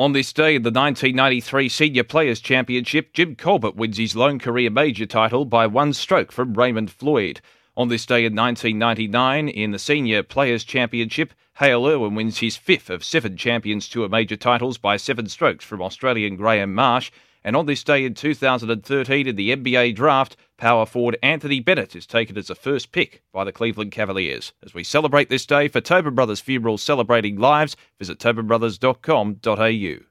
On this day in the 1993 Senior Players Championship, Jim Colbert wins his lone career major title by one stroke from Raymond Floyd. On this day in 1999, in the Senior Players Championship, Hale Irwin wins his fifth of seven Champions Tour major titles by seven strokes from Australian Graham Marsh. And on this day in 2013, in the NBA draft, power forward Anthony Bennett is taken as the first pick by the Cleveland Cavaliers. As we celebrate this day for Tobin Brothers Funerals Celebrating Lives, visit tobinbrothers.com.au.